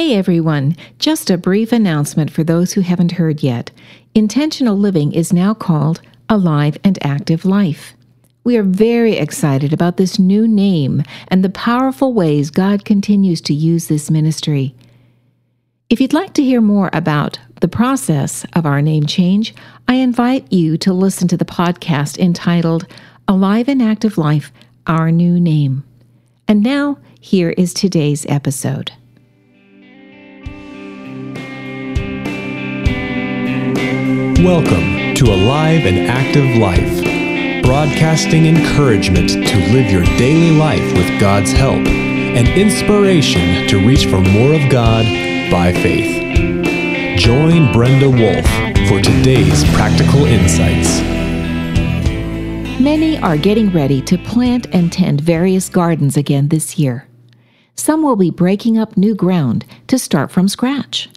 Hey everyone, just a brief announcement for those who haven't heard yet. Intentional living is now called Alive and Active Life. We are very excited about this new name and the powerful ways God continues to use this ministry. If you'd like to hear more about the process of our name change, I invite you to listen to the podcast entitled Alive and Active Life Our New Name. And now, here is today's episode. Welcome to Alive and Active Life, broadcasting encouragement to live your daily life with God's help and inspiration to reach for more of God by faith. Join Brenda Wolf for today's practical insights. Many are getting ready to plant and tend various gardens again this year. Some will be breaking up new ground to start from scratch.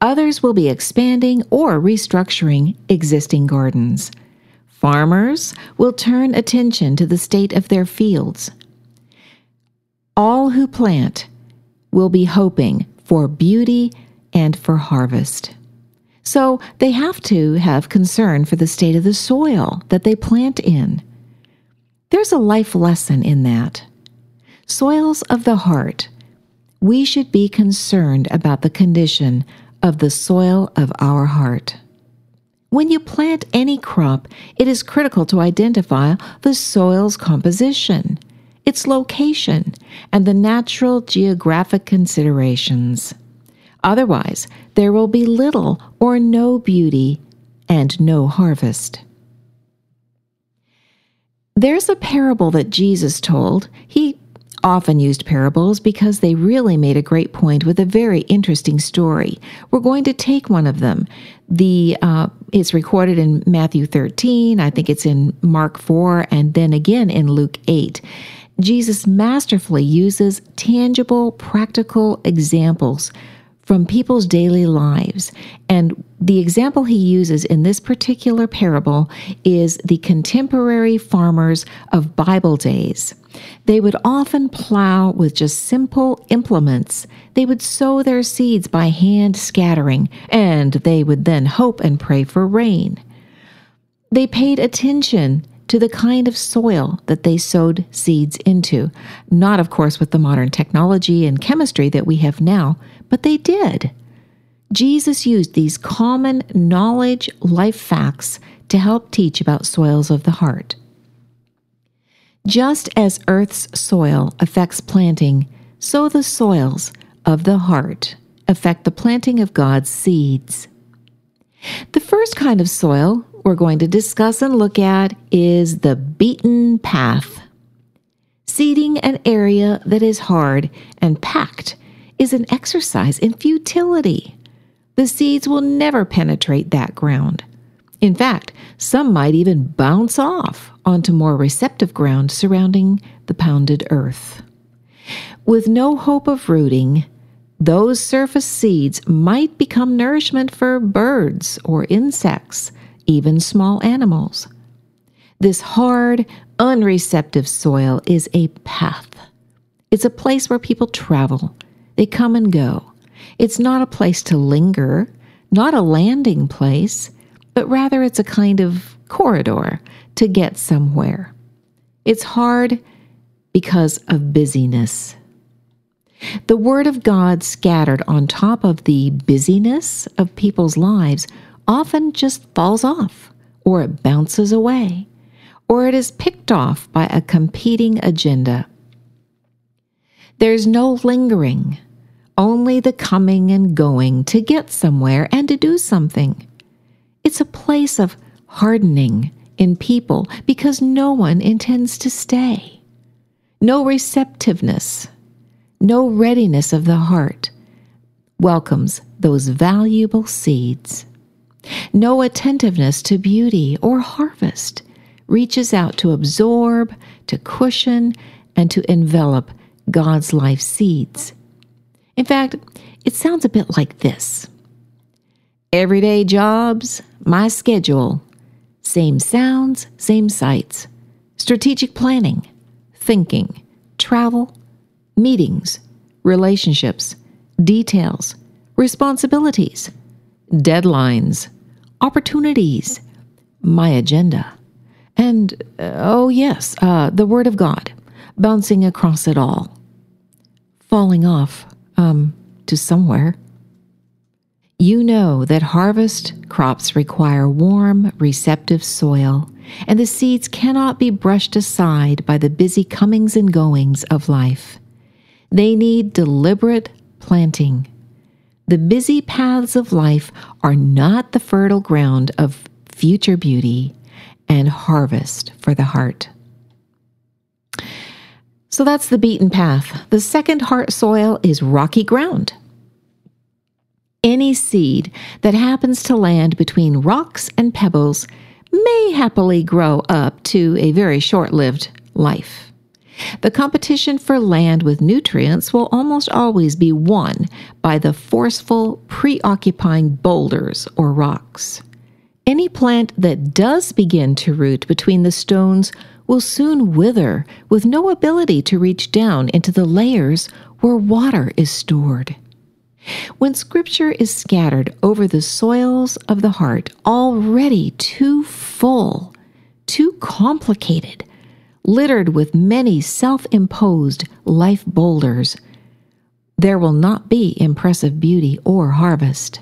Others will be expanding or restructuring existing gardens. Farmers will turn attention to the state of their fields. All who plant will be hoping for beauty and for harvest. So they have to have concern for the state of the soil that they plant in. There's a life lesson in that. Soils of the heart. We should be concerned about the condition of the soil of our heart. When you plant any crop, it is critical to identify the soil's composition, its location, and the natural geographic considerations. Otherwise, there will be little or no beauty and no harvest. There's a parable that Jesus told. He often used parables because they really made a great point with a very interesting story. We're going to take one of them. The uh, it's recorded in Matthew 13, I think it's in Mark 4, and then again in Luke 8. Jesus masterfully uses tangible, practical examples from people's daily lives. And the example he uses in this particular parable is the contemporary farmers of Bible days. They would often plow with just simple implements. They would sow their seeds by hand scattering, and they would then hope and pray for rain. They paid attention to the kind of soil that they sowed seeds into. Not, of course, with the modern technology and chemistry that we have now, but they did. Jesus used these common knowledge life facts to help teach about soils of the heart. Just as Earth's soil affects planting, so the soils of the heart affect the planting of God's seeds. The first kind of soil we're going to discuss and look at is the beaten path. Seeding an area that is hard and packed is an exercise in futility. The seeds will never penetrate that ground. In fact, some might even bounce off onto more receptive ground surrounding the pounded earth. With no hope of rooting, those surface seeds might become nourishment for birds or insects even small animals. This hard, unreceptive soil is a path. It's a place where people travel, they come and go. It's not a place to linger, not a landing place, but rather it's a kind of corridor to get somewhere. It's hard because of busyness. The Word of God scattered on top of the busyness of people's lives often just falls off, or it bounces away, or it is picked off by a competing agenda. There's no lingering, only the coming and going to get somewhere and to do something. It's a place of hardening in people because no one intends to stay. No receptiveness, no readiness of the heart welcomes those valuable seeds. No attentiveness to beauty or harvest reaches out to absorb, to cushion, and to envelop God's life seeds. In fact, it sounds a bit like this. Everyday jobs, my schedule, same sounds, same sights, strategic planning, thinking, travel, meetings, relationships, details, responsibilities, deadlines, opportunities, my agenda, and, uh, oh yes, uh, the Word of God bouncing across it all, falling off, um, to somewhere. You know that harvest crops require warm, receptive soil, and the seeds cannot be brushed aside by the busy comings and goings of life. They need deliberate planting. The busy paths of life are not the fertile ground of future beauty and harvest for the heart. So that's the beaten path. The second heart soil is rocky ground. Any seed that happens to land between rocks and pebbles may happily grow up to a very short lived life. The competition for land with nutrients will almost always be won by the forceful, preoccupying boulders or rocks. Any plant that does begin to root between the stones will soon wither with no ability to reach down into the layers where water is stored. When scripture is scattered over the soils of the heart, already too full, too complicated, littered with many self imposed life boulders, there will not be impressive beauty or harvest.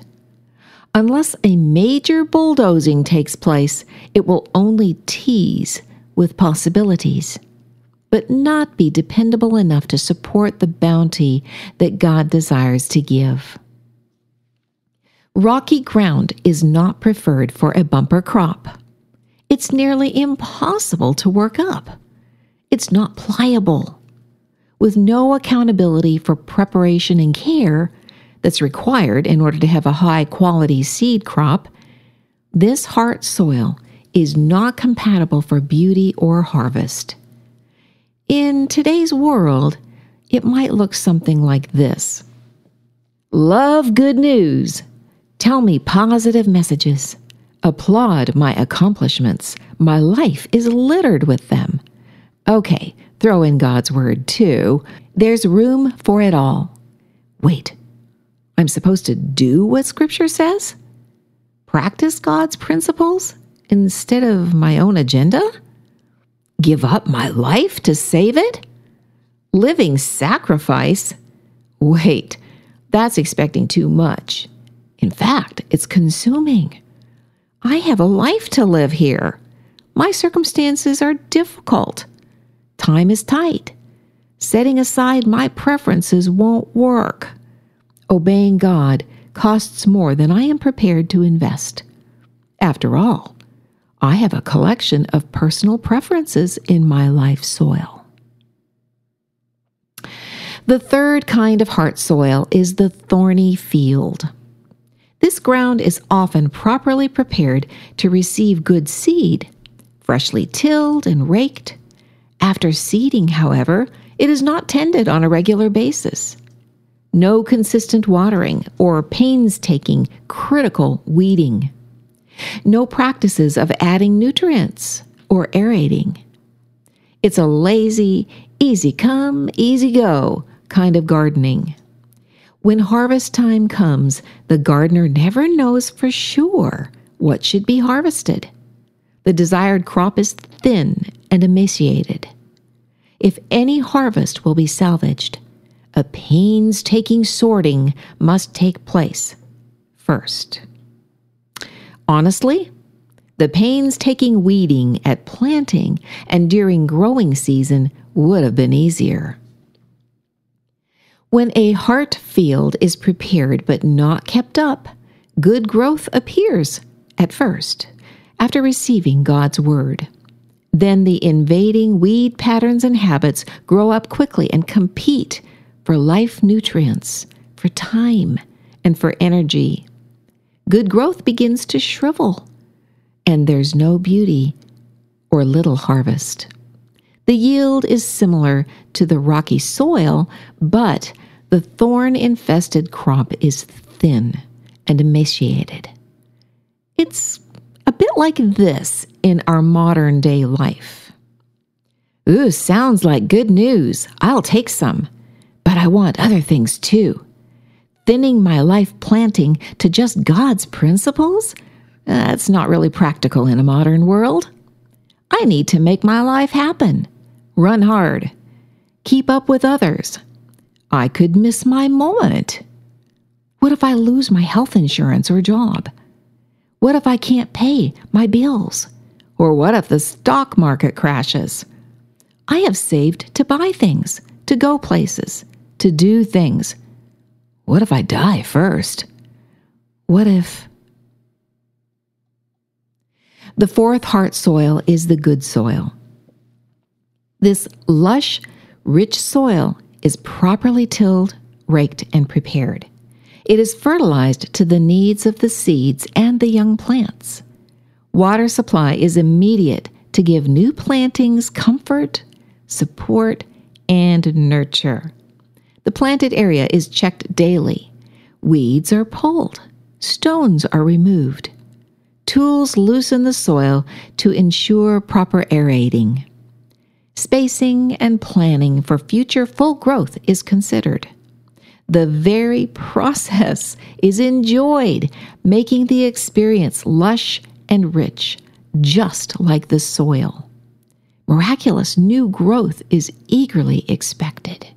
Unless a major bulldozing takes place, it will only tease with possibilities, but not be dependable enough to support the bounty that God desires to give. Rocky ground is not preferred for a bumper crop. It's nearly impossible to work up. It's not pliable. With no accountability for preparation and care that's required in order to have a high quality seed crop, this heart soil is not compatible for beauty or harvest. In today's world, it might look something like this Love good news. Tell me positive messages. Applaud my accomplishments. My life is littered with them. Okay, throw in God's word too. There's room for it all. Wait, I'm supposed to do what Scripture says? Practice God's principles instead of my own agenda? Give up my life to save it? Living sacrifice? Wait, that's expecting too much. In fact, it's consuming. I have a life to live here. My circumstances are difficult. Time is tight. Setting aside my preferences won't work. Obeying God costs more than I am prepared to invest. After all, I have a collection of personal preferences in my life soil. The third kind of heart soil is the thorny field. This ground is often properly prepared to receive good seed, freshly tilled and raked. After seeding, however, it is not tended on a regular basis. No consistent watering or painstaking, critical weeding. No practices of adding nutrients or aerating. It's a lazy, easy come, easy go kind of gardening. When harvest time comes, the gardener never knows for sure what should be harvested. The desired crop is thin and emaciated. If any harvest will be salvaged, a painstaking sorting must take place first. Honestly, the painstaking weeding at planting and during growing season would have been easier. When a heart field is prepared but not kept up, good growth appears at first after receiving God's word. Then the invading weed patterns and habits grow up quickly and compete for life nutrients, for time, and for energy. Good growth begins to shrivel, and there's no beauty or little harvest. The yield is similar to the rocky soil, but the thorn infested crop is thin and emaciated. It's a bit like this in our modern day life. Ooh, sounds like good news. I'll take some. But I want other things too. thinning my life planting to just God's principles? That's not really practical in a modern world. I need to make my life happen, run hard, keep up with others. I could miss my moment. What if I lose my health insurance or job? What if I can't pay my bills? Or what if the stock market crashes? I have saved to buy things, to go places, to do things. What if I die first? What if. The fourth heart soil is the good soil. This lush, rich soil is properly tilled, raked, and prepared. It is fertilized to the needs of the seeds and the young plants. Water supply is immediate to give new plantings comfort, support, and nurture. The planted area is checked daily. Weeds are pulled, stones are removed. Tools loosen the soil to ensure proper aerating. Spacing and planning for future full growth is considered. The very process is enjoyed, making the experience lush and rich, just like the soil. Miraculous new growth is eagerly expected.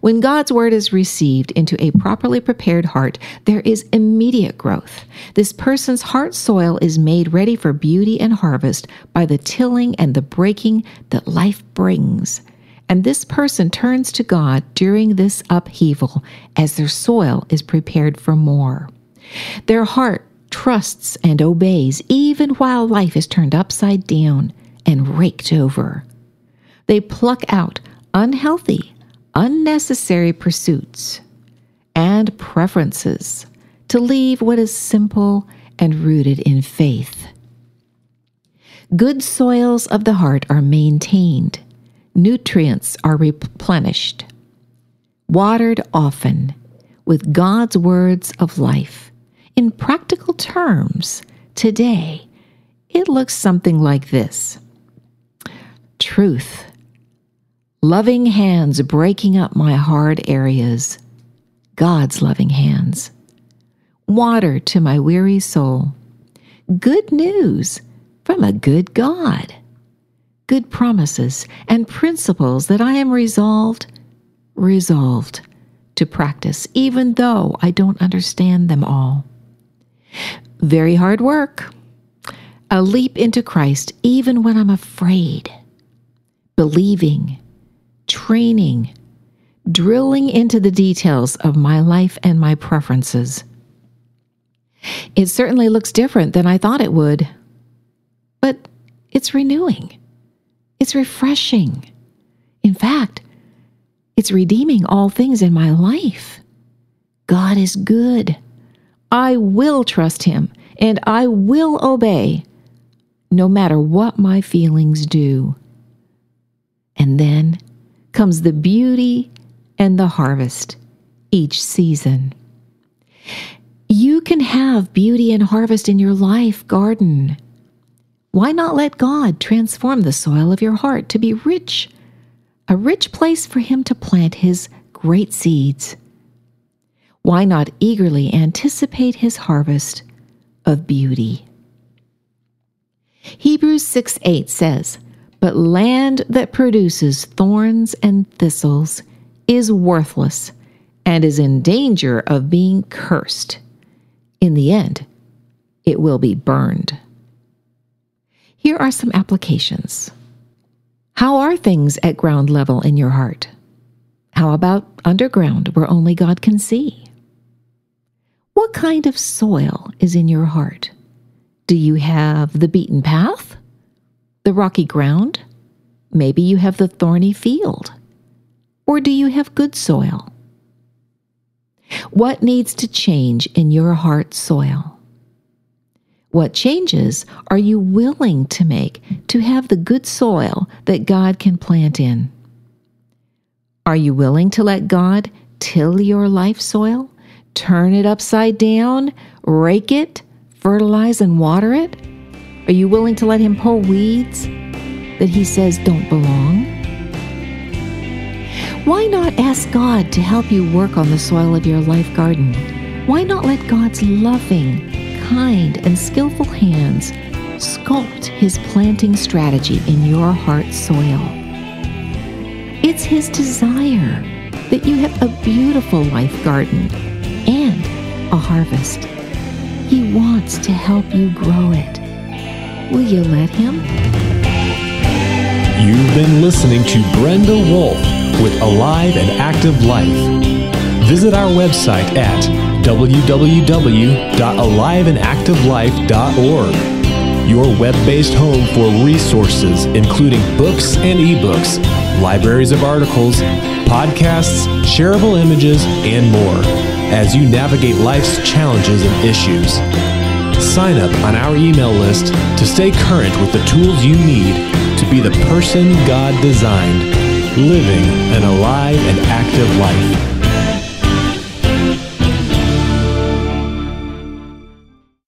When God's word is received into a properly prepared heart, there is immediate growth. This person's heart soil is made ready for beauty and harvest by the tilling and the breaking that life brings. And this person turns to God during this upheaval as their soil is prepared for more. Their heart trusts and obeys even while life is turned upside down and raked over. They pluck out unhealthy, unnecessary pursuits and preferences to leave what is simple and rooted in faith. Good soils of the heart are maintained, nutrients are replenished, watered often with God's words of life. In practical terms, today, it looks something like this Truth Loving hands breaking up my hard areas. God's loving hands. Water to my weary soul. Good news from a good God. Good promises and principles that I am resolved, resolved to practice, even though I don't understand them all. Very hard work. A leap into Christ, even when I'm afraid. Believing training, drilling into the details of my life and my preferences. It certainly looks different than I thought it would, but it's renewing, it's refreshing. In fact, it's redeeming all things in my life. God is good. I will trust Him and I will obey no matter what my feelings do. And then comes the beauty and the harvest each season. You can have beauty and harvest in your life garden. Why not let God transform the soil of your heart to be rich, a rich place for Him to plant His great seeds? Why not eagerly anticipate His harvest of beauty? Hebrews 6 8 says, but land that produces thorns and thistles is worthless and is in danger of being cursed. In the end, it will be burned. Here are some applications. How are things at ground level in your heart? How about underground where only God can see? What kind of soil is in your heart? Do you have the beaten path? the rocky ground? Maybe you have the thorny field. Or do you have good soil? What needs to change in your heart soil? What changes are you willing to make to have the good soil that God can plant in? Are you willing to let God till your life soil, turn it upside down, rake it, fertilize and water it? Are you willing to let Him pull weeds that He says don't belong? Why not ask God to help you work on the soil of your life garden? Why not let God's loving, kind, and skillful hands sculpt His planting strategy in your heart soil? It's His desire that you have a beautiful life garden and a harvest. He wants to help you grow it. Will you let Him? You've been listening to Brenda Wolf with Alive and Active Life. Visit our website at www.aliveandactivelife.org, your web based home for resources including books and ebooks, libraries of articles, podcasts, shareable images, and more as you navigate life's challenges and issues. Sign up on our email list to stay current with the tools you need to be the person God designed, living an alive and active life.